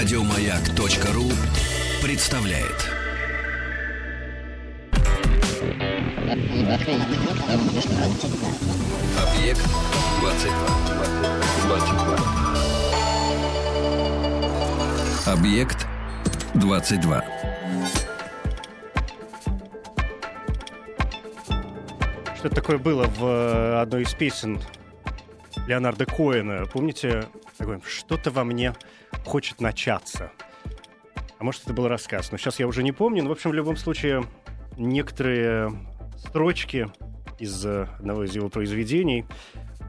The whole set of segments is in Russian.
Радиомаяк.ру представляет. Объект 22. 22. Объект 22. Что такое было в э, одной из песен Леонарда Коэна? Помните, что-то во мне хочет начаться. А может, это был рассказ, но сейчас я уже не помню. Но, в общем, в любом случае, некоторые строчки из э, одного из его произведений,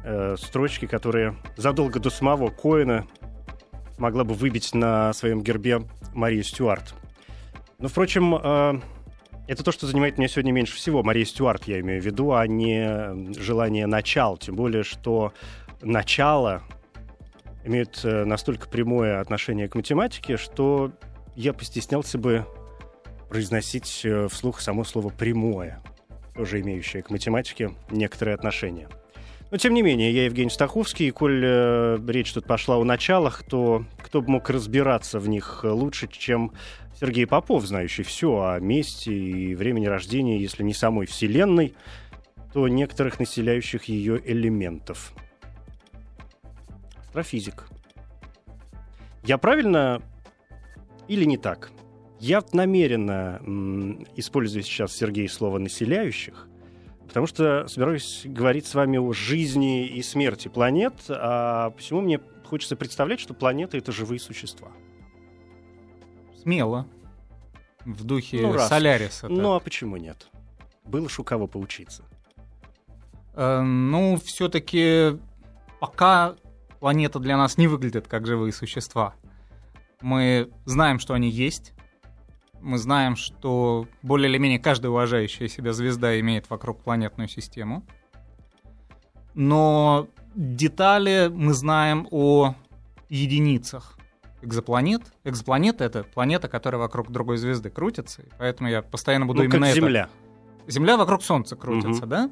э, строчки, которые задолго до самого Коэна могла бы выбить на своем гербе Мария Стюарт. Но, впрочем, э, это то, что занимает меня сегодня меньше всего. Мария Стюарт, я имею в виду, а не желание начал. Тем более, что начало имеет э, настолько прямое отношение к математике, что я постеснялся бы произносить э, вслух само слово «прямое», тоже имеющее к математике некоторые отношения. Но, тем не менее, я Евгений Стаховский, и коль э, речь тут пошла о началах, то кто бы мог разбираться в них лучше, чем Сергей Попов, знающий все о месте и времени рождения, если не самой Вселенной, то некоторых населяющих ее элементов. Астрофизик. Я правильно или не так? Я намеренно м, использую сейчас, Сергей, слово «населяющих», потому что собираюсь говорить с вами о жизни и смерти планет, а почему мне хочется представлять, что планеты — это живые существа. Смело. В духе Ну, раз Соляриса. так. Ну а почему нет? Было ж у кого поучиться. Э, ну, все-таки пока планета для нас не выглядит как живые существа. Мы знаем, что они есть. Мы знаем, что более или менее каждая уважающая себя звезда имеет вокруг планетную систему. Но детали мы знаем о единицах экзопланет. Экзопланета — это планета, которая вокруг другой звезды крутится, и поэтому я постоянно буду Ну, именно как это... Земля. Земля вокруг Солнца крутится, Мгм. да?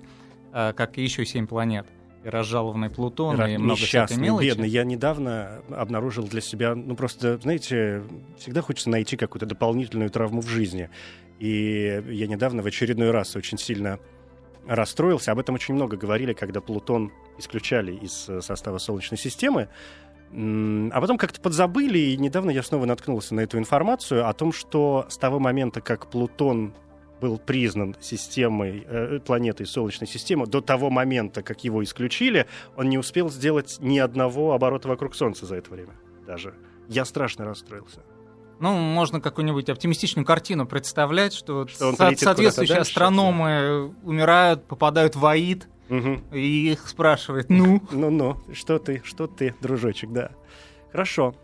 А, как и еще семь планет. И разжалованный Плутон, и Ра- много всякой мелочи. бедный. Я недавно обнаружил для себя, ну просто, знаете, всегда хочется найти какую-то дополнительную травму в жизни. И я недавно в очередной раз очень сильно расстроился. Об этом очень много говорили, когда Плутон исключали из э, состава Солнечной системы. А потом как-то подзабыли, и недавно я снова наткнулся на эту информацию о том, что с того момента, как Плутон был признан системой, э, планетой Солнечной системы, до того момента, как его исключили, он не успел сделать ни одного оборота вокруг Солнца за это время даже. Я страшно расстроился. Ну, можно какую-нибудь оптимистичную картину представлять, что, Что со- соответствующие дальше, астрономы умирают, попадают в Аид, Мгм. и их спрашивают, ну, Ну-ну, что ты, что ты, дружочек, да. Хорошо.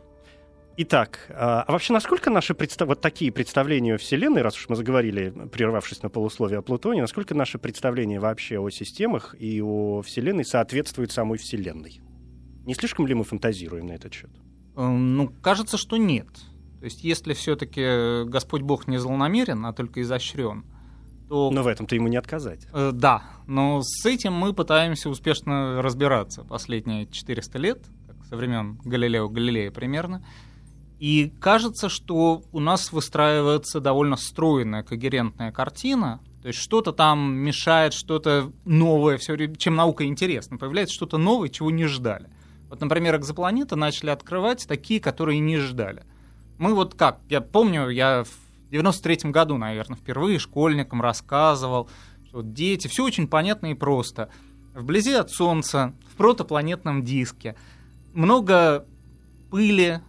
Итак, а а вообще насколько наши предста- вот такие представления о Вселенной, раз уж мы заговорили, прервавшись на полусловие о Плутоне, насколько наши представления вообще о системах и о Вселенной соответствуют самой Вселенной? Не слишком ли мы фантазируем на этот счет? э, ну, кажется, что нет. То есть, если все-таки Господь Бог не злонамерен, а только изощрен, то Но в этом-то ему не отказать. Э, Да, но с этим мы пытаемся успешно разбираться последние 400 лет, со времен Галилео Галилея примерно. И кажется, что у нас выстраивается довольно стройная, когерентная картина. То есть что-то там мешает, что-то новое, все время, чем наука интересна. Появляется что-то новое, чего не ждали. Вот, например, экзопланеты начали открывать такие, которые не ждали. Мы вот как, я помню, я в 93-м году, наверное, впервые школьникам рассказывал, что дети, все очень понятно и просто. Вблизи от Солнца, в протопланетном диске, много пыли,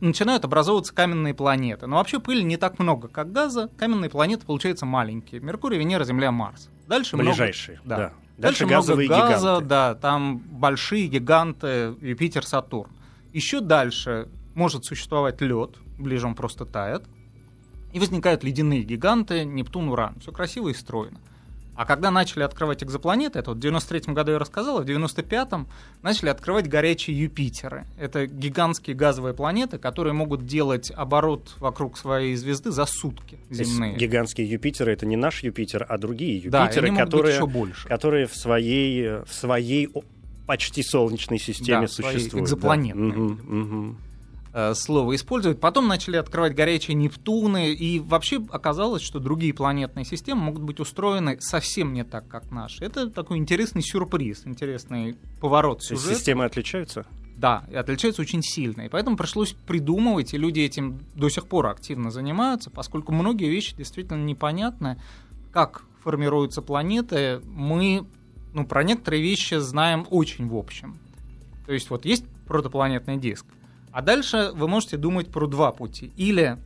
начинают образовываться каменные планеты. Но вообще пыли не так много, как газа. Каменные планеты получаются маленькие. Меркурий, Венера, Земля, Марс. Дальше много- Ближайшие, да. да. Дальше, Дальше много газовые газа, гиганты. да, там большие гиганты Юпитер, Сатурн. Еще дальше может существовать лед, ближе он просто тает. И возникают ледяные гиганты Нептун, Уран. Все красиво и стройно. А когда начали открывать экзопланеты, это вот в 93 году я рассказал, а в 95-м начали открывать горячие Юпитеры. Это гигантские газовые планеты, которые могут делать оборот вокруг своей звезды за сутки То есть земные. гигантские Юпитеры это не наш Юпитер, а другие Да, Юпитеры, быть которые, еще больше. которые в своей, в своей почти солнечной системе Да, существуют. да. экзопланетной. Мгм, мгм. э, слово использовать. Потом начали открывать горячие Нептуны, и вообще оказалось, что другие планетные системы могут быть устроены совсем не так, как наши. Это такой интересный сюрприз, интересный поворот сюжета. системы отличаются? Да, и отличаются очень сильно. И поэтому пришлось придумывать, и люди этим до сих пор активно занимаются, поскольку многие вещи действительно непонятны. Как формируются планеты, мы ну, про некоторые вещи знаем очень в общем. То есть вот есть протопланетный диск, а дальше вы можете думать про два пути. Или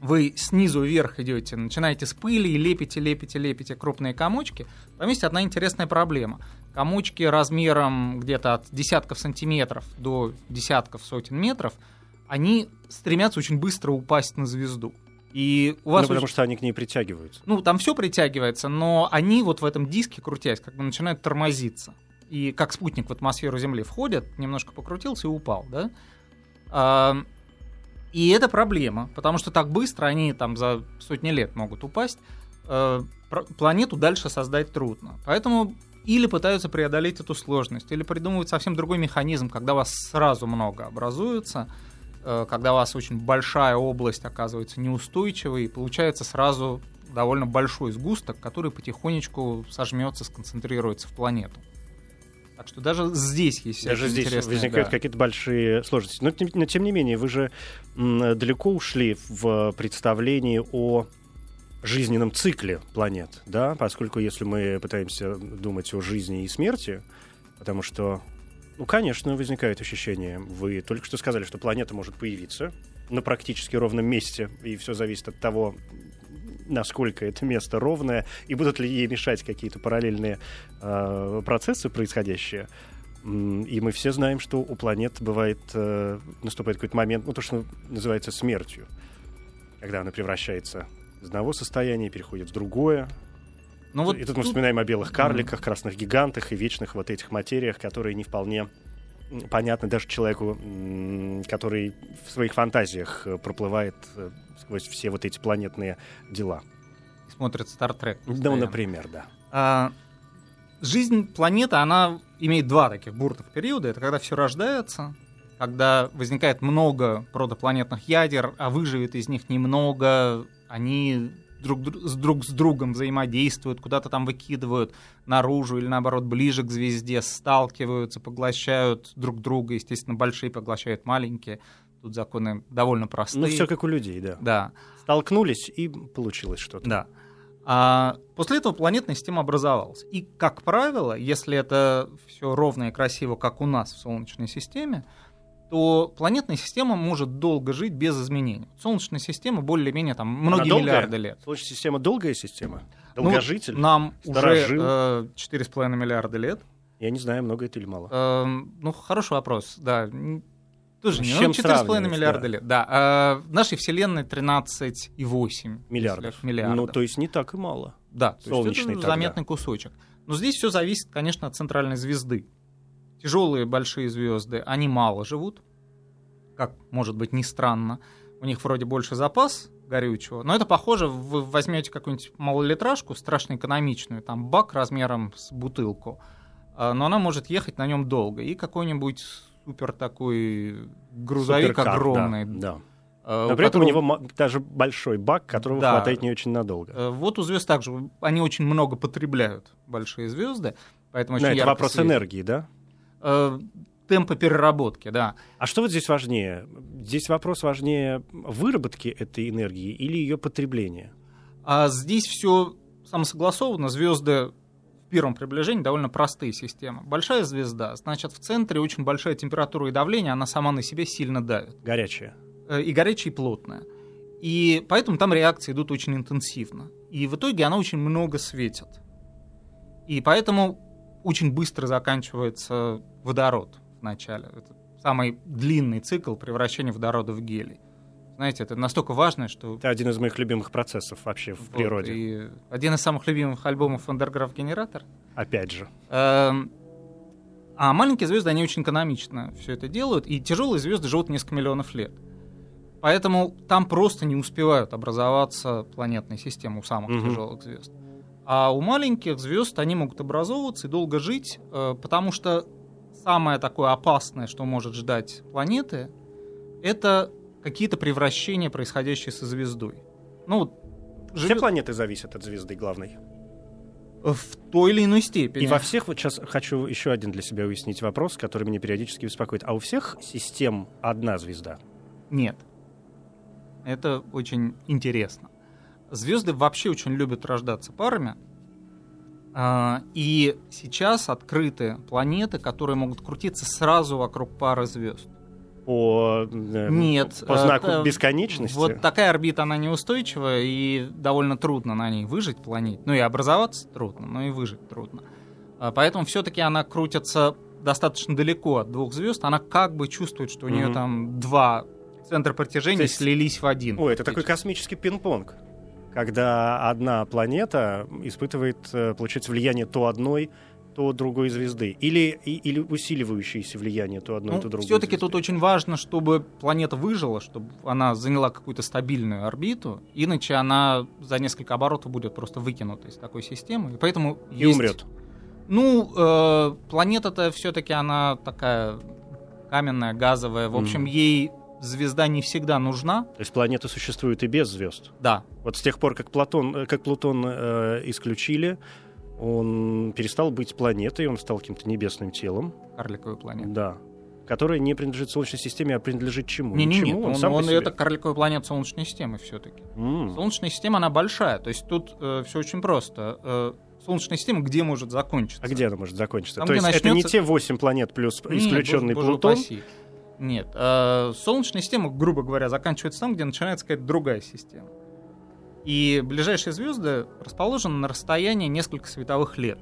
вы снизу вверх идете, начинаете с пыли и лепите, лепите, лепите крупные комочки. Там есть одна интересная проблема. Комочки размером где-то от десятков сантиметров до десятков сотен метров, они стремятся очень быстро упасть на звезду. И у вас ну, потому очень- что они к ней притягиваются. ну, там все притягивается, но они вот в этом диске, крутясь, как бы начинают тормозиться. И как спутник в атмосферу Земли входит, немножко покрутился и упал, да? И это проблема, потому что так быстро они там за сотни лет могут упасть. э, планету дальше создать трудно. Поэтому или пытаются преодолеть эту сложность, или придумывают совсем другой механизм, когда вас сразу много образуется, э, когда у вас очень большая область оказывается неустойчивой, и получается сразу довольно большой сгусток, который потихонечку сожмется, сконцентрируется в планету. Так что даже здесь есть Даже здесь возникают да. какие-то большие сложности. Но, тем- но тем не менее, вы же далеко ушли в представлении о жизненном цикле планет, да, поскольку если мы пытаемся думать о жизни и смерти, потому что, ну, конечно, возникает ощущение, вы только что сказали, что планета может появиться на практически ровном месте, и все зависит от того, насколько это место ровное, и будут ли ей мешать какие-то параллельные э, процессы происходящие. И мы все знаем, что у планет бывает, э, наступает какой-то момент, ну, то, что называется смертью, когда она превращается из одного состояния, переходит в другое. Ну вот и тут мы тут- вспоминаем о белых карликах, красных гигантах и вечных вот этих материях, которые не вполне м, понятны даже человеку, который в своих фантазиях э, проплывает э, сквозь все вот эти планетные дела. смотрит Стартрек. Ну, например, да. А, жизнь планеты, она имеет два таких бурных периода. Это когда все рождается, когда возникает много протопланетных ядер, а выживет из них немного, они друг, друг с другом взаимодействуют, куда-то там выкидывают наружу или наоборот ближе к звезде, сталкиваются, поглощают друг друга. Естественно, большие поглощают маленькие. Тут законы довольно простые. Ну, все как у людей, да. Да. Столкнулись, и получилось что-то. Да. А после этого планетная система образовалась. И, как правило, если это все ровно и красиво, как у нас в Солнечной системе, то планетная система может долго жить без изменений. Солнечная система более-менее там многие долгая? миллиарды лет. Солнечная система долгая система? Ну, Долгожитель? нам Старожил? уже э, 4,5 миллиарда лет. Я не знаю, много это или мало. Эм, ну, хороший вопрос, да. Тоже С не, ну, 4,5 сравнивать, миллиарда да. лет. Да. А в нашей Вселенной 13,8 Миллиардов. миллиардов. Ну, то есть не так и мало. Да, то есть Солнечный это тогда. заметный кусочек. Но здесь все зависит, конечно, от центральной звезды. Тяжелые большие звезды, они мало живут, как может быть не странно. У них вроде больше запас горючего, но это похоже, вы возьмете какую-нибудь малолитражку, страшно экономичную, там бак размером с бутылку, а, но она может ехать на нем долго. И какой-нибудь супер такой грузовик Суперкар, огромный. Да. да. а, Но у при этом у него даже большой бак, которого Да. хватает не очень надолго. Э, Вот у звезд также они очень много потребляют большие звезды, поэтому очень это ярко вопрос светят. энергии, да? Э, темпа переработки, да. А что вот здесь важнее? Здесь вопрос важнее выработки этой энергии или ее потребления? А здесь все самосогласовано. Звезды в первом приближении довольно простые системы. Большая звезда, значит, в центре очень большая температура и давление, она сама на себе сильно давит. Горячее. Э, И горячая, и плотная. И поэтому там реакции идут очень интенсивно. И в итоге она очень много светит. И поэтому очень быстро заканчивается водород в начале. Это самый длинный цикл превращения водорода в гелий. Знаете, это настолько важно, что... Это один из моих любимых процессов вообще в вот, природе. и один из самых любимых альбомов Underground Генератор. Опять же. Эм, А маленькие звезды, они очень экономично все это делают, и тяжелые звезды живут несколько миллионов лет. Поэтому там просто не успевают образоваться планетные системы у самых Мгм. тяжелых звезд. А у маленьких звезд они могут образовываться и долго жить, э, потому что самое такое опасное, что может ждать планеты, это какие-то превращения, происходящие со звездой. Ну, вот Все живет планеты зависят от звезды главной. в той или иной степени. И во всех, вот сейчас хочу еще один для себя уяснить вопрос, который меня периодически беспокоит. А у всех систем одна звезда? Нет. Это очень интересно. Звезды вообще очень любят рождаться парами. А, И сейчас открыты планеты, которые могут крутиться сразу вокруг пары звезд. По, э, Нет. по знаку э, бесконечности? Вот такая орбита, она неустойчивая, и довольно трудно на ней выжить планете. Ну и образоваться трудно, но и выжить трудно. А, Поэтому все-таки она крутится достаточно далеко от двух звезд. Она как бы чувствует, что у нее Мгм. там два центра притяжения То есть- слились в один. Ой, это такой космический пинг-понг. Когда одна планета испытывает, э, получается, влияние то одной, то другой звезды. Или, и- или усиливающееся влияние то одной, то другой все-таки. Ну, тут очень важно, чтобы планета выжила, чтобы она заняла какую-то стабильную орбиту, иначе она за несколько оборотов будет просто выкинута из такой системы. И поэтому И есть- умрет. Ну, э, планета-то все-таки она такая каменная, газовая. В общем, Мгм. ей звезда не всегда нужна. То есть планеты существуют и без звезд. Да, Вот с тех пор, как Платон, э, как Плутон э, исключили, он перестал быть планетой, он стал каким-то небесным телом, карликовая планета. да, которая не принадлежит Солнечной системе, а принадлежит чему? Не-не-не, Ничему, он, сам по он- себе. это карликовая планета Солнечной системы все-таки. М. Солнечная система, она большая. То есть тут все очень просто. Э, Солнечная система где может закончиться? А где она может закончиться? Там, То есть это не начнется- те восемь планет плюс Нет, исключенный боже- боже Плутон? упаси. Нет. э, Солнечная система, грубо говоря, заканчивается там, где начинается какая-то другая система. И ближайшие звезды расположены на расстоянии несколько световых лет.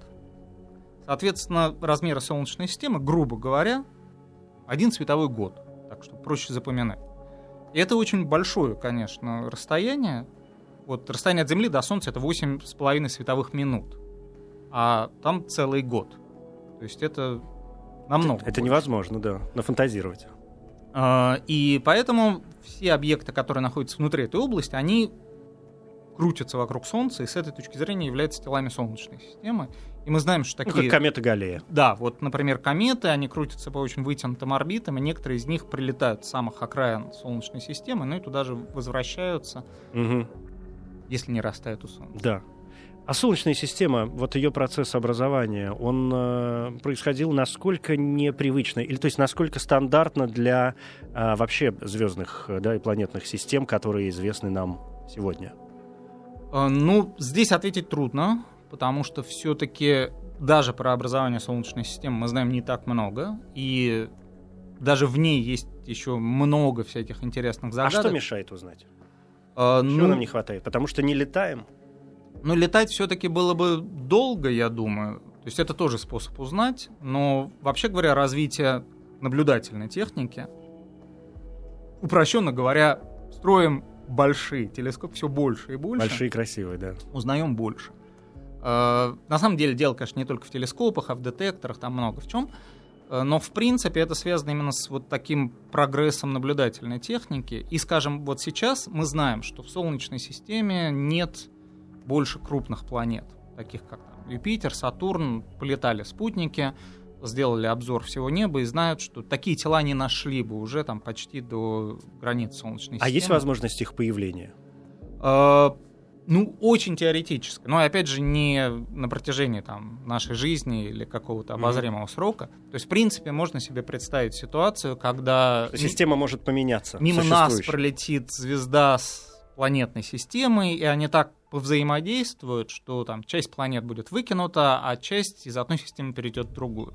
Соответственно, размеры Солнечной системы, грубо говоря, один световой год. Так что проще запоминать. И это очень большое, конечно, расстояние. Вот расстояние от Земли до Солнца это 8,5 световых минут. А там целый год. То есть это намного. Это больше. невозможно, да, нафантазировать. А, И поэтому все объекты, которые находятся внутри этой области, они крутятся вокруг Солнца и с этой точки зрения являются телами Солнечной системы. И мы знаем, что Ну, такие... как комета Галлея. Да, вот, например, кометы, они крутятся по очень вытянутым орбитам, и некоторые из них прилетают с самых окраин Солнечной системы, ну и туда же возвращаются, Мгм. если не растают у Солнца. Да. А Солнечная система, вот ее процесс образования, он э, происходил насколько непривычно, или то есть насколько стандартно для э, вообще звездных э, да, и планетных систем, которые известны нам сегодня? А, Ну, здесь ответить трудно, потому что все-таки даже про образование Солнечной системы мы знаем не так много, и даже в ней есть еще много всяких интересных А загадок. что мешает узнать? А, Чего ну, нам не хватает? Потому что не летаем. Ну, летать все-таки было бы долго, я думаю. То есть это тоже способ узнать, но вообще говоря, развитие наблюдательной техники, упрощенно говоря, строим большие телескопы, все больше и больше. Большие и красивые, да. узнаем больше. Э, На самом деле дело, конечно, не только в телескопах, а в детекторах, там много в чем. Э, Но, в принципе, это связано именно с вот таким прогрессом наблюдательной техники. И, скажем, вот сейчас мы знаем, что в Солнечной системе нет больше крупных планет, таких как там, Юпитер, Сатурн. Полетали спутники, сделали обзор всего неба и знают, что такие тела не нашли бы уже там почти до границ Солнечной А системы. есть возможность их появления? Э, Ну, очень теоретически. Но, опять же, не на протяжении там, нашей жизни или какого-то обозримого срока. То есть, в принципе, можно себе представить ситуацию, когда Что Система может поменяться. мимо нас пролетит звезда с планетной системой, и они так взаимодействуют, что там часть планет будет выкинута, а часть из одной системы перейдет в другую.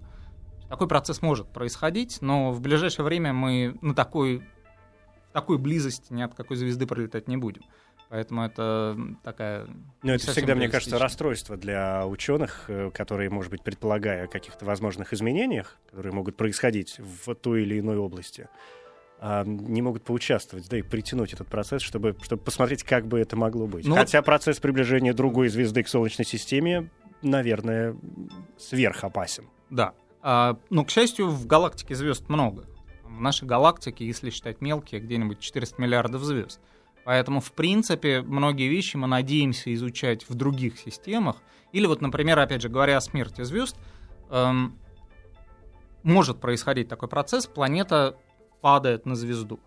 Такой процесс может происходить, но в ближайшее время мы на такой, такой близости ни от какой звезды пролетать не будем. Поэтому это такая... Ну, это всегда, мне кажется, расстройство для ученых, э, которые, может быть, предполагая о каких-то возможных изменениях, которые могут происходить в той или иной области, не могут поучаствовать, да, и притянуть этот процесс, чтобы, чтобы посмотреть, как бы это могло быть. Ну, Хотя процесс приближения другой звезды к Солнечной системе, наверное, сверхопасен. Да. А, но, к счастью, в галактике звезд много. В нашей галактике, если считать мелкие, где-нибудь 400 миллиардов звезд. Поэтому, в принципе, многие вещи мы надеемся изучать в других системах. Или вот, например, опять же, говоря о смерти звезд, эм, может происходить такой процесс, планета падает на звезду.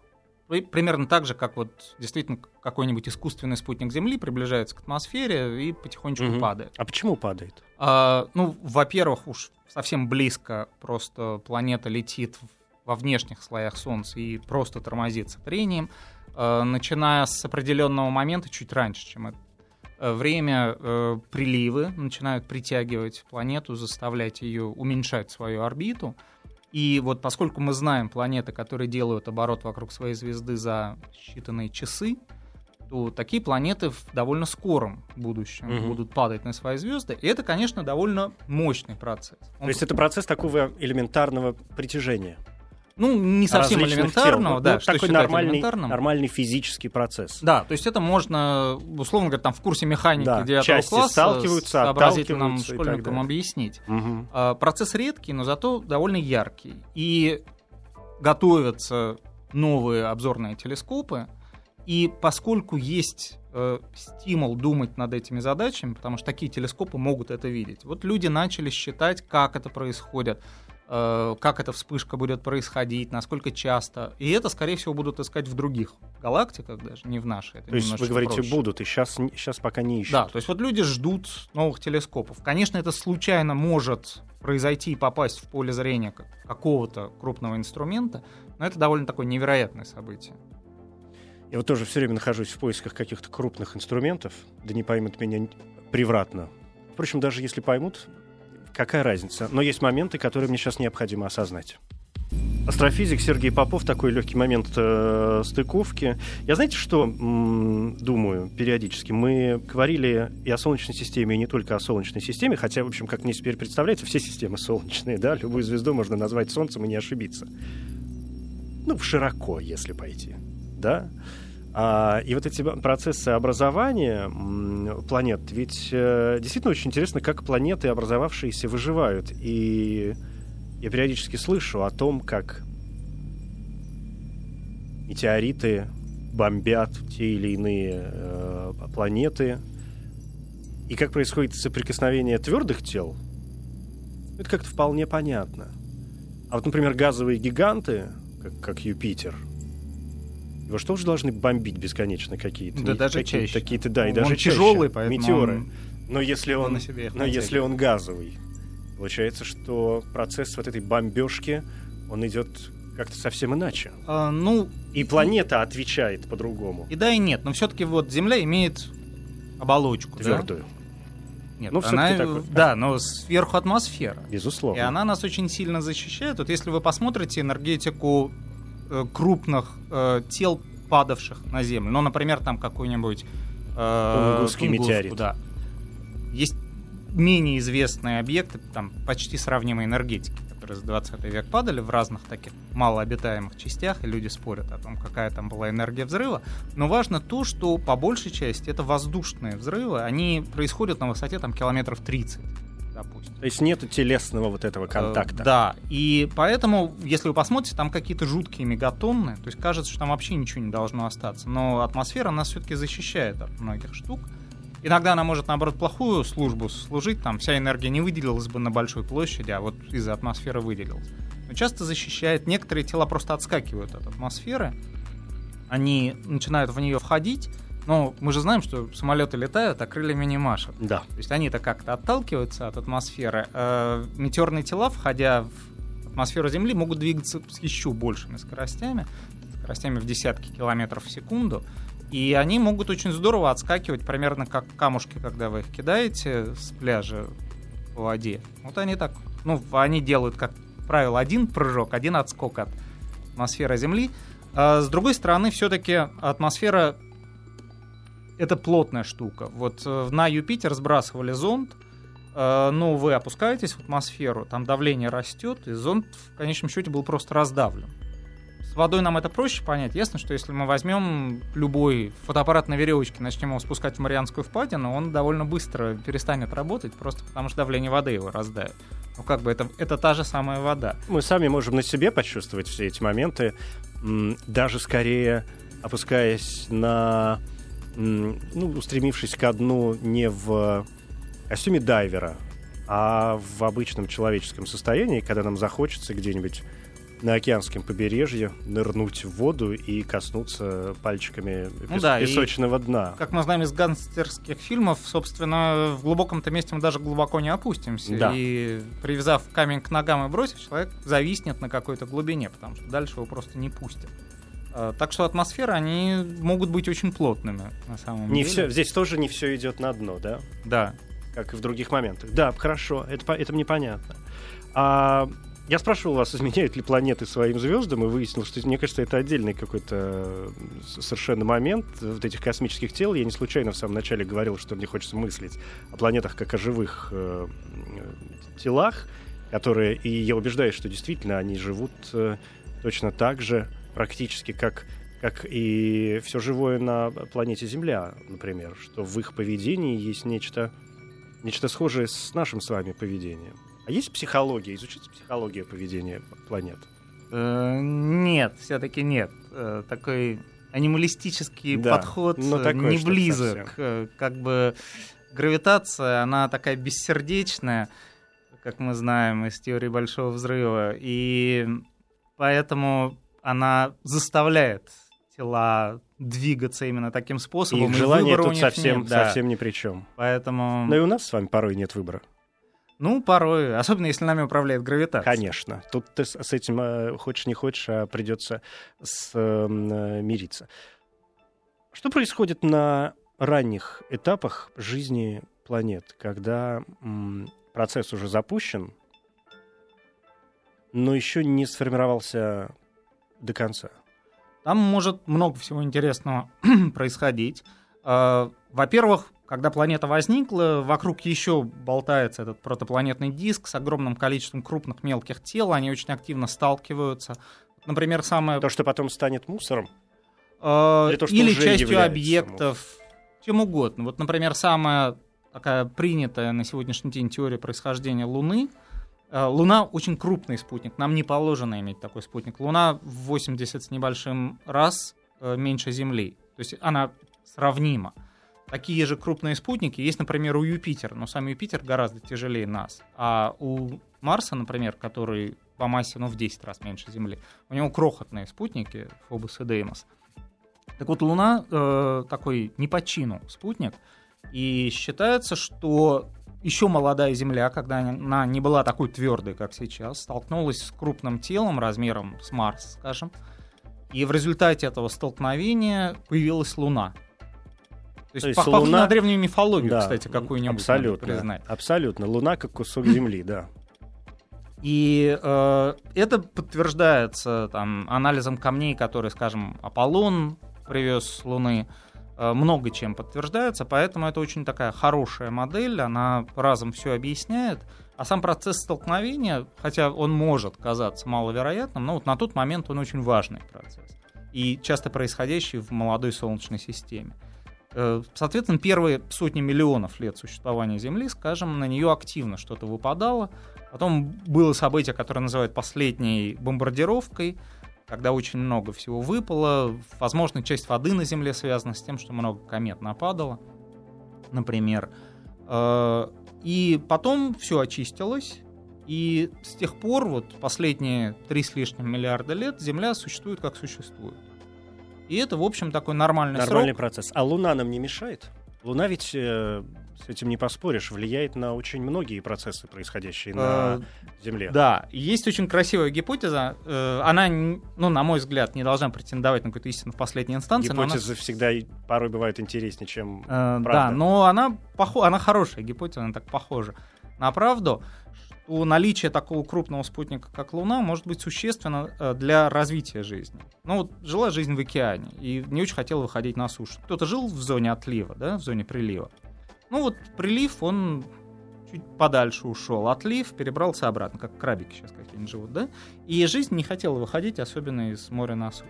При- Примерно так же, как вот действительно какой-нибудь искусственный спутник Земли приближается к атмосфере и потихонечку Мгм. падает. А почему падает? А, ну, во-первых, уж совсем близко просто планета летит во внешних слоях Солнца и просто тормозит с трением, а, начиная с определенного момента, чуть раньше, чем это э, время, э, приливы начинают притягивать планету, заставлять ее уменьшать свою орбиту. И вот поскольку мы знаем планеты, которые делают оборот вокруг своей звезды за считанные часы, то такие планеты в довольно скором будущем Мгм. будут падать на свои звезды. И это, конечно, довольно мощный процесс. Он, То есть это процесс такого элементарного притяжения. Ну, не совсем элементарного, тел. да, Ну, что такой нормальный, нормальный физический процесс. Да, то есть это можно, условно говоря, там в курсе механики Да, 9 части класса сталкиваются, так школьникам объяснить. А, Процесс редкий, но зато довольно яркий. И готовятся новые обзорные телескопы. И поскольку есть э, стимул думать над этими задачами, потому что такие телескопы могут это видеть, вот люди начали считать, как это происходит, как эта вспышка будет происходить, насколько часто. И это, скорее всего, будут искать в других галактиках даже, не в нашей. Это То есть вы говорите, проще. будут, и сейчас, сейчас пока не ищут. Да, то есть вот люди ждут новых телескопов. Конечно, это случайно может произойти и попасть в поле зрения как- какого-то крупного инструмента, но это довольно такое невероятное событие. Я вот тоже все время нахожусь в поисках каких-то крупных инструментов, да не поймут меня превратно. Впрочем, даже если поймут, какая разница? Но есть моменты, которые мне сейчас необходимо осознать. Астрофизик Сергей Попов, такой легкий момент э, стыковки. Я знаете, что м, думаю периодически? Мы говорили и о Солнечной системе, и не только о Солнечной системе, хотя, в общем, как мне теперь представляется, все системы солнечные, да, любую звезду можно назвать Солнцем и не ошибиться. Ну, широко, если пойти, да. А, и вот эти процессы образования планет, ведь э, действительно очень интересно, как планеты, образовавшиеся, выживают. И я периодически слышу о том, как метеориты бомбят те или иные э, планеты, и как происходит соприкосновение твердых тел, это как-то вполне понятно. А вот, например, газовые гиганты, как, как Юпитер, его что же должны бомбить бесконечно какие-то? Да даже какие-то, чаще. Какие-то, да, и Он даже чаще. тяжелый, поэтому Метеоры. он- Но если он он, на себе но натягивает. если он газовый, получается, что процесс вот этой бомбежки, он идет как-то совсем иначе. А, ну, И планета отвечает по-другому. и да, и нет, но все-таки вот Земля имеет оболочку, да? Твердую. Нет, Ну, она, такой, да, но сверху атмосфера. Безусловно. И она нас очень сильно защищает. Вот если вы посмотрите энергетику крупных э, тел, падавших на Землю, ну, например, там какой-нибудь... Э, Тунгусский Тунгуску, метеорит. Да. Есть менее известные объекты, там почти сравнимые энергетики, которые за 20 век падали в разных таких малообитаемых частях, и люди спорят о том, какая там была энергия взрыва. Но важно то, что по большей части это воздушные взрывы, они происходят на высоте там километров 30, допустим. То есть нету телесного вот этого контакта. Э, Да, и поэтому, если вы посмотрите, там какие-то жуткие мегатонны, то есть кажется, что там вообще ничего не должно остаться. Но атмосфера нас все-таки защищает от многих штук. Иногда она может, наоборот, плохую службу служить, там вся энергия не выделилась бы на большой площади, а вот из-за атмосферы выделилась. Но часто защищает, некоторые тела просто отскакивают от атмосферы, они начинают в нее входить, но мы же знаем, что самолеты летают, а крыльями не машут. Да. То есть они-то как-то отталкиваются от атмосферы. Э, Метеорные тела, входя в атмосферу Земли, могут двигаться с еще большими скоростями, скоростями в десятки километров в секунду. И они могут очень здорово отскакивать, примерно как камушки, когда вы их кидаете с пляжа по воде. Вот они так, ну, они делают, как правило, один прыжок, один отскок от атмосферы Земли. А с другой стороны, все-таки атмосфера это плотная штука. Вот э, на Юпитер сбрасывали зонд, э, но вы опускаетесь в атмосферу, там давление растет, и зонд в конечном счете был просто раздавлен. С водой нам это проще понять. Ясно, что если мы возьмем любой фотоаппарат на веревочке, начнем его спускать в Марианскую впадину, он довольно быстро перестанет работать, просто потому что давление воды его раздавит. Ну, как бы это, это та же самая вода. Мы сами можем на себе почувствовать все эти моменты, даже скорее опускаясь на, ну, устремившись ко дну не в костюме дайвера, а в обычном человеческом состоянии, когда нам захочется где-нибудь на океанском побережье, нырнуть в воду и коснуться пальчиками Ну пес- да, и- песочного дна. Как мы знаем из гангстерских фильмов, собственно, в глубоком-то месте мы даже глубоко не опустимся. Да. И привязав камень к ногам и бросив, человек зависнет на какой-то глубине, потому что дальше его просто не пустят. А, Так что атмосферы, они могут быть очень плотными, на самом Не деле. все, здесь тоже не все идет на дно, да? Да. как и в других моментах. Да, хорошо, это, это мне понятно. А, я спрашивал вас, изменяют ли планеты своим звездам, и выяснил, что, мне кажется, это отдельный какой-то э, совершенно момент вот этих космических тел. Я не случайно в самом начале говорил, что мне хочется мыслить о планетах как о живых э, э, телах, которые, и я убеждаюсь, что действительно они живут э, точно так же практически, как как и все живое на планете Земля, например, что в их поведении есть нечто нечто схожее с нашим с вами поведением. А есть психология, изучится психология поведения планет? Э, Нет, все-таки нет. Э, Такой анималистический Да, подход ну, э, не близок. Как бы гравитация, она такая бессердечная, как мы знаем из теории Большого Взрыва, и поэтому она заставляет тела двигаться именно таким способом. их и желание тут совсем, нет, да. совсем ни при чем. Поэтому, Но и у нас с вами порой нет выбора. ну, порой, особенно если нами управляет гравитация. Конечно. Тут ты с этим э, хочешь не хочешь, а придется с, эм, э, мириться. Что происходит на ранних этапах жизни планет, когда процесс уже запущен, но еще не сформировался до конца? Там может много всего интересного происходить. Э, Во-первых, когда планета возникла, вокруг еще болтается этот протопланетный диск с огромным количеством крупных мелких тел, они очень активно сталкиваются. Например, самое... То, что потом станет мусором, э, или то, что или частью объектов, чем угодно. Вот, например, самая такая принятая на сегодняшний день теория происхождения Луны. Э, Луна очень крупный спутник, нам не положено иметь такой спутник. Луна в 80 с небольшим раз э, меньше Земли, то есть она сравнима. Такие же крупные спутники есть, например, у Юпитера, но сам Юпитер гораздо тяжелее нас. А у Марса, например, который по массе ну, в 10 раз меньше Земли, у него крохотные спутники, Фобос и Деймос. Так вот, Луна э, такой не по чину спутник, и считается, что еще молодая Земля, когда она не была такой твердой, как сейчас, столкнулась с крупным телом размером с Марс, скажем, и в результате этого столкновения появилась Луна. То есть, есть похоже Луна- на древнюю мифологию, Да, кстати, какую-нибудь абсолютно, признать. абсолютно. Луна как кусок земли, да. И э, это подтверждается там, анализом камней, которые, скажем, Аполлон привез с Луны. Э, много чем подтверждается, поэтому это очень такая хорошая модель, она разом все объясняет. А сам процесс столкновения, хотя он может казаться маловероятным, но вот на тот момент он очень важный процесс. И часто происходящий в молодой Солнечной системе. Э, Соответственно, первые сотни миллионов лет существования Земли, скажем, на нее активно что-то выпадало. Потом было событие, которое называют последней бомбардировкой, когда очень много всего выпало. Возможно, часть воды на Земле связана с тем, что много комет нападало, например. Э, И потом все очистилось, и с тех пор, вот последние три с лишним миллиарда лет, Земля существует как существует. И это, в общем, такой нормальный, Нормальный срок. процесс. А Луна нам не мешает? Луна ведь, э, с этим не поспоришь, влияет на очень многие процессы, происходящие Э, на Земле. Да, есть очень красивая гипотеза. Э, Она, ну, на мой взгляд, не должна претендовать на какую-то истину в последней инстанции. но она Гипотезы всегда порой бывают интереснее, чем Э, правда. Да, но она, похо... она хорошая гипотеза, она так похожа на правду, что наличие такого крупного спутника, как Луна, может быть существенно э, для развития жизни. Ну вот жила жизнь в океане и не очень хотела выходить на сушу. Кто-то жил в зоне отлива, да, в зоне прилива. Ну вот прилив, он чуть подальше ушел. Отлив перебрался обратно, как крабики сейчас какие-нибудь живут, да? И жизнь не хотела выходить, особенно из моря на сушу.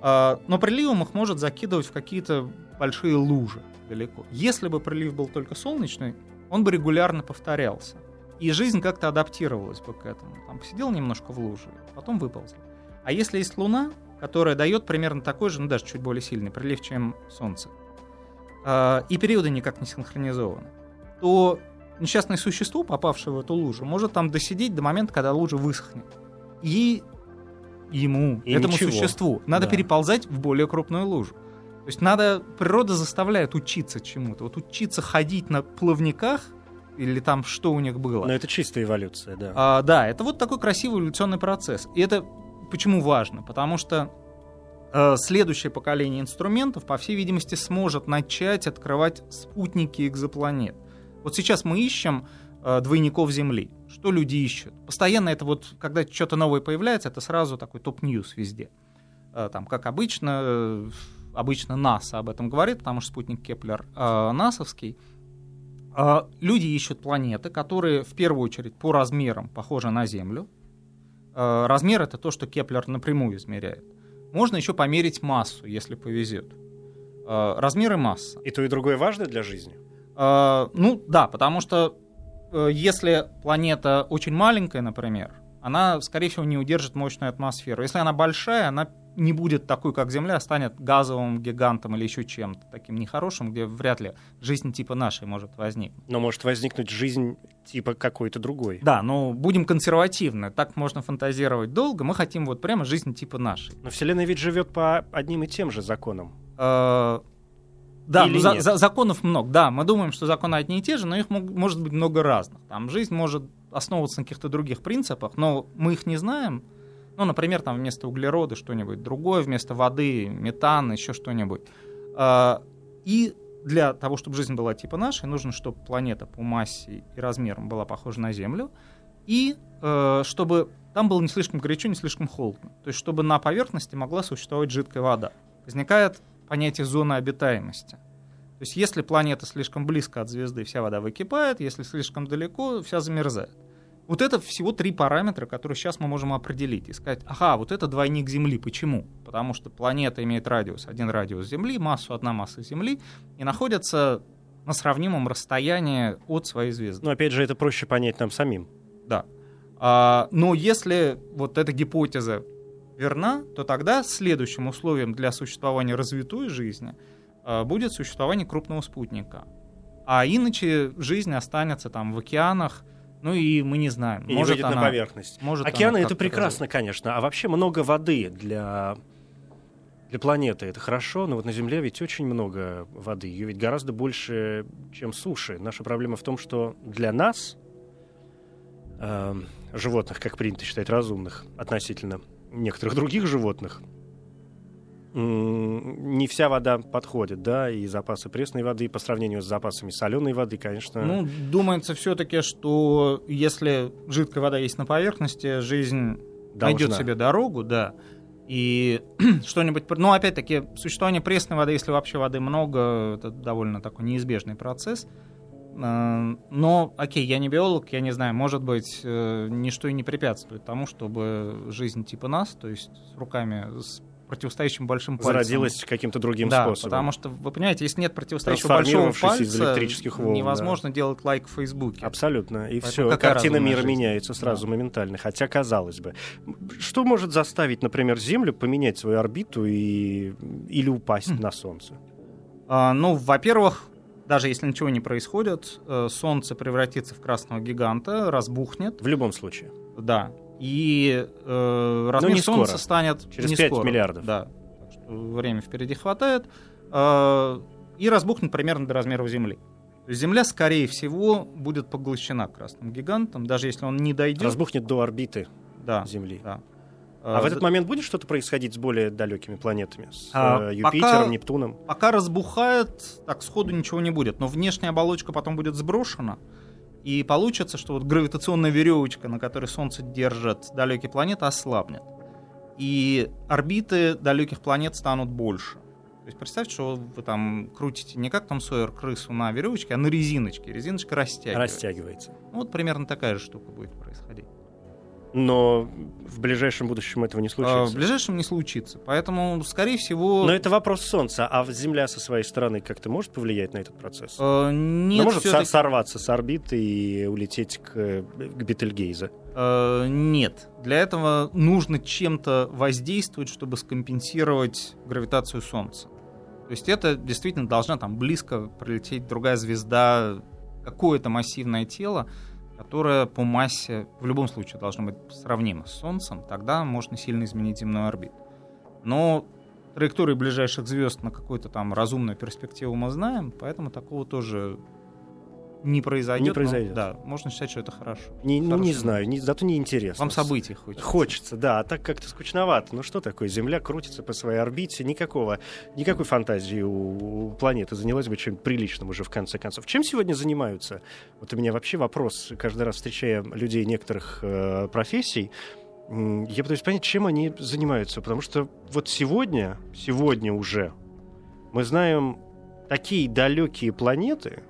А, Но приливом их может закидывать в какие-то большие лужи далеко. Если бы прилив был только солнечный, он бы регулярно повторялся. И жизнь как-то адаптировалась бы к этому. Там посидел немножко в луже, потом выползла. А если есть Луна, которая дает примерно такой же, ну даже чуть более сильный прилив, чем Солнце, а, и периоды никак не синхронизованы, то несчастное существо, попавшее в эту лужу, может там досидеть до момента, когда лужа высохнет. И ему, И этому ничего. существу. Надо Да. переползать в более крупную лужу. То есть надо, природа заставляет учиться чему-то. Вот учиться ходить на плавниках, или там что у них было. Но это чистая эволюция, да. А, да, это вот такой красивый эволюционный процесс. И это почему важно? Потому что следующее поколение инструментов, по всей видимости, сможет начать открывать спутники экзопланет. Вот сейчас мы ищем э, двойников Земли. Что люди ищут? Постоянно это вот, когда что-то новое появляется, это сразу такой top news везде. Э, там, как обычно, э, обычно НАСА об этом говорит, потому что спутник Кеплер э, НАСовский. Люди ищут планеты, которые в первую очередь по размерам похожи на Землю. Размер это то, что Кеплер напрямую измеряет. Можно еще померить массу, если повезет. А, Размер и масса. И то, и другое важно для жизни. А, Ну да, потому что э, если планета очень маленькая, например, она, скорее всего, не удержит мощную атмосферу. Если она большая, она не будет такой, как Земля, а станет газовым гигантом или еще чем-то таким нехорошим, где вряд ли жизнь типа нашей может возникнуть. Но может возникнуть жизнь типа какой-то другой. Да, но будем консервативны. Так можно фантазировать долго. Мы хотим вот прямо жизнь типа нашей. Но Вселенная ведь живет по одним и тем же законам. Э, Да, Или за- за- законов много. Да, мы думаем, что законы одни и те же, но их мог- может быть много разных. Там жизнь может основываться на каких-то других принципах, но мы их не знаем. Ну, например, там вместо углерода что-нибудь другое, вместо воды метан, еще что-нибудь. А, И для того, чтобы жизнь была типа нашей, нужно, чтобы планета по массе и размерам была похожа на Землю, и э, чтобы там было не слишком горячо, не слишком холодно. То есть, чтобы на поверхности могла существовать жидкая вода. Возникает понятие зоны обитаемости. То есть, если планета слишком близко от звезды, вся вода выкипает, если слишком далеко, вся замерзает. Вот это всего три параметра, которые сейчас мы можем определить и сказать, ага, вот это двойник Земли. Почему? Потому что планета имеет радиус, один радиус Земли, массу одна масса Земли, и находится на сравнимом расстоянии от своей звезды. Но опять же, это проще понять нам самим. Да. А, но если вот эта гипотеза верна, то тогда следующим условием для существования развитой жизни а, будет существование крупного спутника. А иначе жизнь останется там в океанах, ну и мы не знаем. И может выйдет она, на поверхность. может Океаны это прекрасно, конечно. А вообще много воды для, для планеты это хорошо, но вот на Земле ведь очень много воды. Ее ведь гораздо больше, чем суши. Наша проблема в том, что для нас, эм, животных, как принято считать, разумных относительно некоторых других животных, не вся вода подходит, да, и запасы пресной воды по сравнению с запасами соленой воды, конечно. Ну, думается все-таки, что если жидкая вода есть на поверхности, жизнь найдет должна. себе дорогу, да. И что-нибудь... Ну, опять-таки, существование пресной воды, если вообще воды много, это довольно такой неизбежный процесс. Э, Но, окей, я не биолог, я не знаю, может быть, э, ничто и не препятствует тому, чтобы жизнь типа нас, то есть с руками, с противостоящим большим пальцем... зародилась каким-то другим да, способом. потому что, вы понимаете, если нет противостоящего большого Трансформировавшись из пальца, электрических волн, невозможно делать лайк в Фейсбуке. Абсолютно. И Поэтому все, картина мира жизнь? меняется сразу Да. моментально. Хотя, казалось бы. Что может заставить, например, Землю поменять свою орбиту и... или упасть Хм. на Солнце? А, ну, во-первых, даже если ничего не происходит, э, Солнце превратится в красного гиганта, разбухнет, В любом случае. да, и э, размер не Солнца скоро. станет Через не 5 скоро. миллиардов. Да, так что время впереди хватает, Э, и разбухнет примерно до размеров Земли. То есть Земля, скорее всего, будет поглощена красным гигантом, даже если он не дойдет. Разбухнет до орбиты Да, Земли. да. А в Э, этот момент будет что-то происходить с более далекими планетами? С А, э, пока- Юпитером, Нептуном? Пока разбухает, так сходу ничего не будет. Но внешняя оболочка потом будет сброшена. И получится, что вот гравитационная веревочка, на которой Солнце держит далекие планеты, ослабнет. И орбиты далеких планет станут больше. То есть представьте, что вы там крутите не как там Сойер крысу на веревочке, а на резиночке. Резиночка растягивается. Растягивается. Ну, вот примерно такая же штука будет происходить. Но в ближайшем будущем этого не А, случится. в ближайшем не случится. Поэтому, скорее всего... Но это вопрос Солнца. А Земля со своей стороны как-то может повлиять на этот процесс? э, нет, Ну, может со- сорваться с орбиты и улететь к, к Бетельгейзе. Э, Нет. Для этого нужно чем-то воздействовать, чтобы скомпенсировать гравитацию Солнца. То есть это действительно должна там близко пролететь другая звезда, какое-то массивное тело, которое по массе в любом случае должна быть сравнима с Солнцем, тогда можно сильно изменить земную орбиту. Но траектории ближайших звезд на какую-то там разумную перспективу мы знаем, поэтому такого тоже не произойдет. Не произойдет. Но, да, можно считать, что это хорошо. Не, ну, не знаю, не, зато не интересно. Вам событий хочется. Хочется, да, а так как-то скучновато. Ну что такое, Земля крутится по своей орбите, никакого, никакой фантазии у, у планеты занялась бы чем-то приличным уже в конце концов. Чем сегодня занимаются? Вот у меня вообще вопрос, каждый раз встречая людей некоторых э, профессий, я пытаюсь понять, чем они занимаются, потому что вот сегодня, сегодня уже мы знаем такие далекие планеты,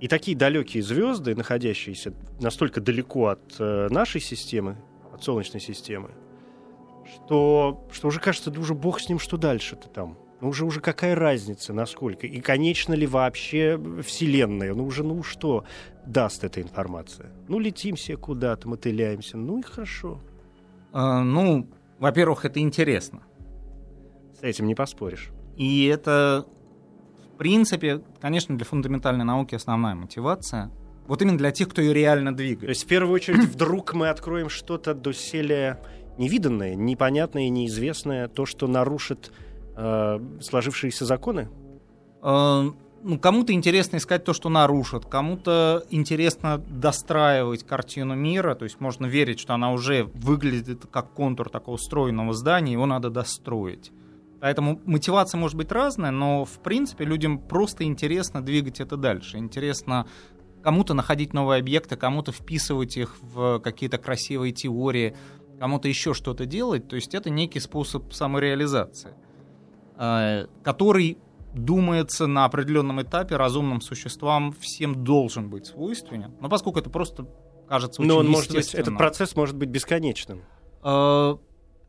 и такие далекие звезды, находящиеся настолько далеко от э, нашей системы, от Солнечной системы, что, что уже кажется, да уже бог с ним, что дальше-то там. Ну уже, уже какая разница, насколько? И конечно ли вообще Вселенная? Ну уже, ну что даст эта информация? Ну летим все куда-то, мотыляемся. Ну и хорошо. Э, ну, во-первых, это интересно. С этим не поспоришь. И это, принципе, конечно, для фундаментальной науки основная мотивация. Вот именно для тех, кто ее реально То двигает. есть в первую очередь вдруг мы откроем что-то доселе невиданное, непонятное, неизвестное, то, что нарушит э, сложившиеся законы? Э, ну, кому-то интересно искать то, что нарушит, кому-то интересно достраивать картину мира, то есть можно верить, что она уже выглядит как контур такого стройного здания, его надо достроить. Поэтому мотивация может быть разная, но в принципе людям просто интересно двигать это дальше. Интересно кому-то находить новые объекты, кому-то вписывать их в какие-то красивые теории, кому-то еще что-то делать. То есть это некий способ самореализации, э, который думается на определенном этапе разумным существам всем должен быть свойственен. Но поскольку это просто кажется очень Но он может быть, этот процесс может быть бесконечным.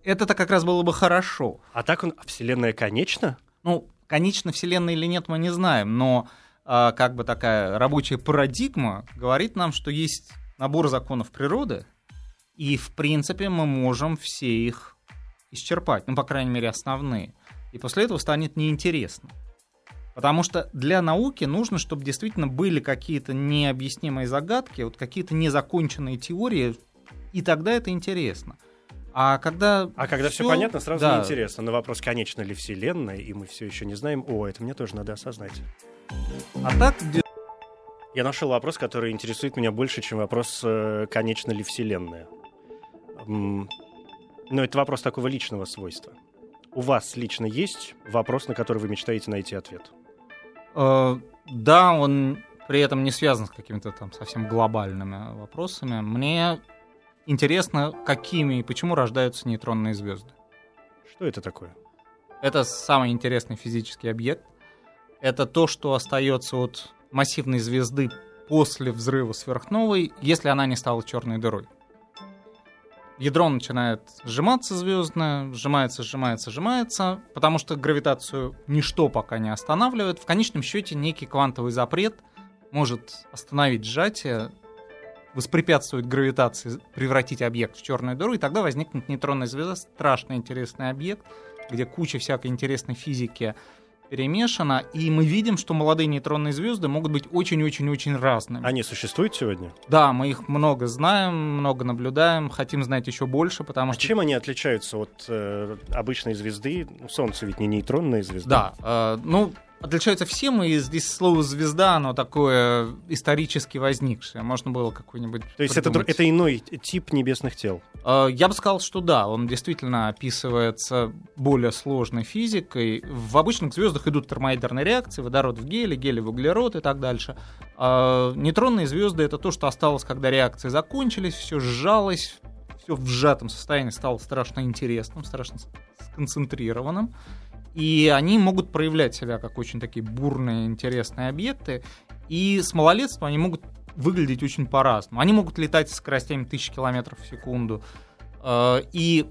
Э, это-то как раз было бы хорошо. А так он, а Вселенная конечна? Ну, конечно, Вселенная или нет, мы не знаем, но а, как бы такая рабочая парадигма говорит нам, что есть набор законов природы, и, в принципе, мы можем все их исчерпать, ну, по крайней мере, основные. И после этого станет неинтересно. Потому что для науки нужно, чтобы действительно были какие-то необъяснимые загадки, вот какие-то незаконченные теории, и тогда это интересно. А когда А когда все всё- понятно, сразу да, неинтересно. На вопрос, конечна ли Вселенная, и мы все еще не знаем, о, это мне тоже надо осознать. А так Я нашел вопрос, который интересует меня больше, чем вопрос, э, конечна ли Вселенная. Но это вопрос такого личного свойства. У вас лично есть вопрос, на который вы мечтаете найти ответ? Э, да, он при этом не связан с какими-то там совсем глобальными вопросами. Мне интересно, какими и почему рождаются нейтронные звезды. Что это такое? Это самый интересный физический объект. Это то, что остается от массивной звезды после взрыва сверхновой, если она не стала черной дырой. Ядро начинает сжиматься звездное, сжимается, сжимается, сжимается, потому что гравитацию ничто пока не останавливает. В конечном счете некий квантовый запрет может остановить сжатие, воспрепятствовать гравитации, превратить объект в черную дыру, и тогда возникнет нейтронная звезда, страшно интересный объект, где куча всякой интересной физики перемешана, и мы видим, что молодые нейтронные звезды могут быть очень-очень-очень разными. Они существуют сегодня? Да, мы их много знаем, много наблюдаем, хотим знать еще больше, потому А что... чем они отличаются от э, обычной звезды? Солнце ведь не нейтронная звезда. Да, э, ну, отличаются все, и здесь слово «звезда», оно такое исторически возникшее. Можно было какой-нибудь То есть это, придумать. это иной тип небесных тел. Э, Я бы сказал, что да, он действительно описывается более сложной физикой. В обычных звездах идут термоядерные реакции, водород в гелий, гелий в углерод и так дальше. А нейтронные звезды это то, что осталось, когда реакции закончились, все сжалось, все в сжатом состоянии стало страшно интересным, страшно сконцентрированным. И они могут проявлять себя как очень такие бурные, интересные объекты. И с малолетством они могут выглядеть очень по-разному. Они могут летать с скоростями 1000 км в секунду. Э, И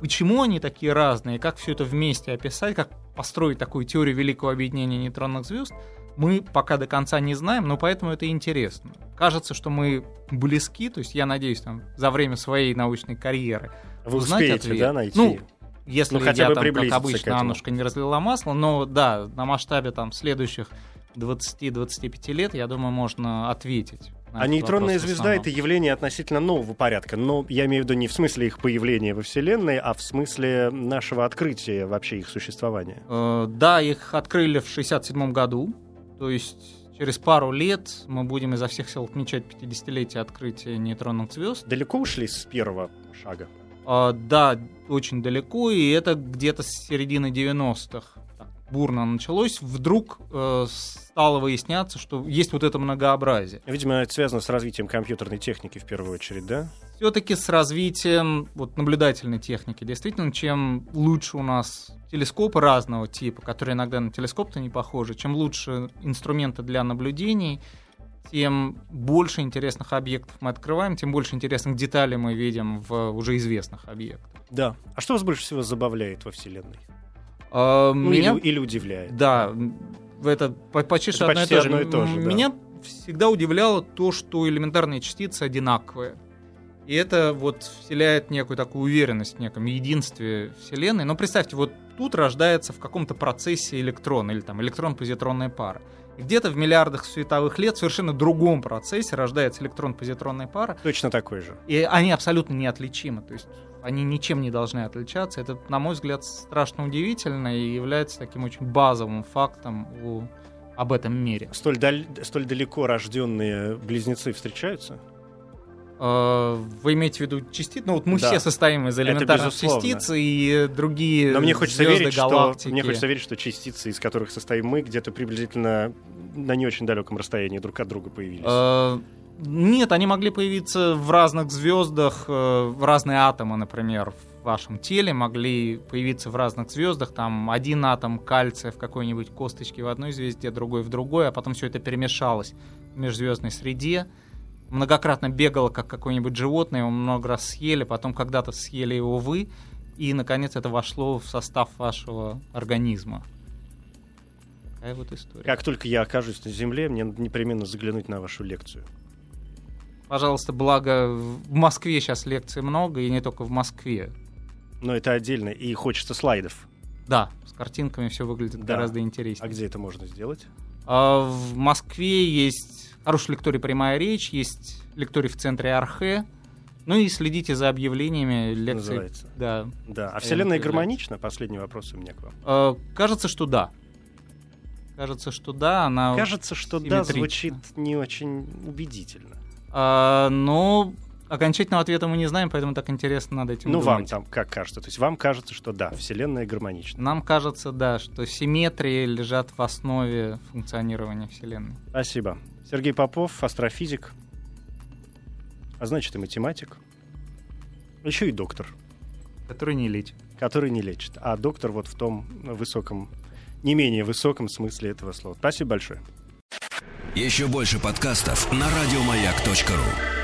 почему они такие разные, как все это вместе описать, как построить такую теорию великого объединения нейтронных звезд, мы пока до конца не знаем, но поэтому это интересно. Кажется, что мы близки, то есть я надеюсь, там, за время своей научной карьеры Вы узнать успеете, ответ. да, найти? Ну, если Ну, хотя я бы там, как обычно. Аннушка не разлила масло, но да, на масштабе там следующих 20-25 лет, я думаю, можно ответить. А нейтронная звезда — это явление относительно нового порядка. Но я имею в виду не в смысле их появления во Вселенной, а в смысле нашего открытия вообще их существования. Э, да, их открыли в 67 году. То есть через пару лет мы будем изо всех сил отмечать 50-летие открытия нейтронных звезд. Далеко ушли с первого шага? А, да, очень далеко, и это где-то с середины 90-х бурно началось, вдруг э, стало выясняться, что есть вот это многообразие. Видимо, это связано с развитием компьютерной техники в первую очередь, да? Все-таки с развитием вот, наблюдательной техники. Действительно, чем лучше у нас телескопы разного типа, которые иногда на телескоп-то не похожи, чем лучше инструменты для наблюдений, тем больше интересных объектов мы открываем, тем больше интересных деталей мы видим в уже известных объектах. Да. А что вас больше всего забавляет во Вселенной? А, ну, меня... или, или удивляет? Да, это почти, это одно, почти и одно и то же. Меня да. всегда удивляло то, что элементарные частицы одинаковые. И это вот вселяет некую такую уверенность в неком единстве Вселенной. Но представьте, вот тут рождается в каком-то процессе электрон или там электрон-позитронная пара. Где-то в миллиардах световых лет в совершенно другом процессе рождается электрон-позитронная пара. Точно такой же. И они абсолютно неотличимы. То есть они ничем не должны отличаться. Это, на мой взгляд, страшно удивительно и является таким очень базовым фактом у, об этом мире. Столь, даль, столь далеко рожденные близнецы встречаются? Э, вы имеете в виду частицы? Ну вот мы да. все состоим из элементарных частиц и другие Но мне хочется звезды, верить, галактики. Что, мне хочется верить, что частицы, из которых состоим мы, где-то приблизительно на не очень далеком расстоянии друг от друга появились. Э, нет, они могли появиться в разных звездах, э, разные атомы, например, в вашем теле могли появиться в разных звездах. Там один атом кальция в какой-нибудь косточке в одной звезде, другой в другой, а потом все это перемешалось в межзвездной среде многократно бегало, как какое-нибудь животное, его много раз съели, потом когда-то съели его вы, и, наконец, это вошло в состав вашего организма. Такая вот история. Как только я окажусь на Земле, мне надо непременно заглянуть на вашу лекцию. Пожалуйста, благо в Москве сейчас лекций много, и не только в Москве. Но это отдельно, и хочется слайдов. Да, с картинками все выглядит да. гораздо интереснее. А где это можно сделать? А, в Москве есть хороший лекторий «Прямая речь», есть лекторий в центре Архе, ну и следите за объявлениями лекций. Называется. Да. Да. А Вселенная гармонична? Последний вопрос у меня к вам. А, кажется, что да. Кажется, что да, она Кажется, что да звучит не очень убедительно. А, но окончательного ответа мы не знаем, поэтому так интересно над этим Ну, думать. вам там как кажется? То есть вам кажется, что да, Вселенная гармонична? Нам кажется, да, что симметрии лежат в основе функционирования Вселенной. Спасибо. Сергей Попов, астрофизик, а значит и математик, еще и доктор. Который не лечит. Который не лечит. А доктор вот в том высоком, не менее высоком смысле этого слова. Спасибо большое. Еще больше подкастов на радиомаяк.ру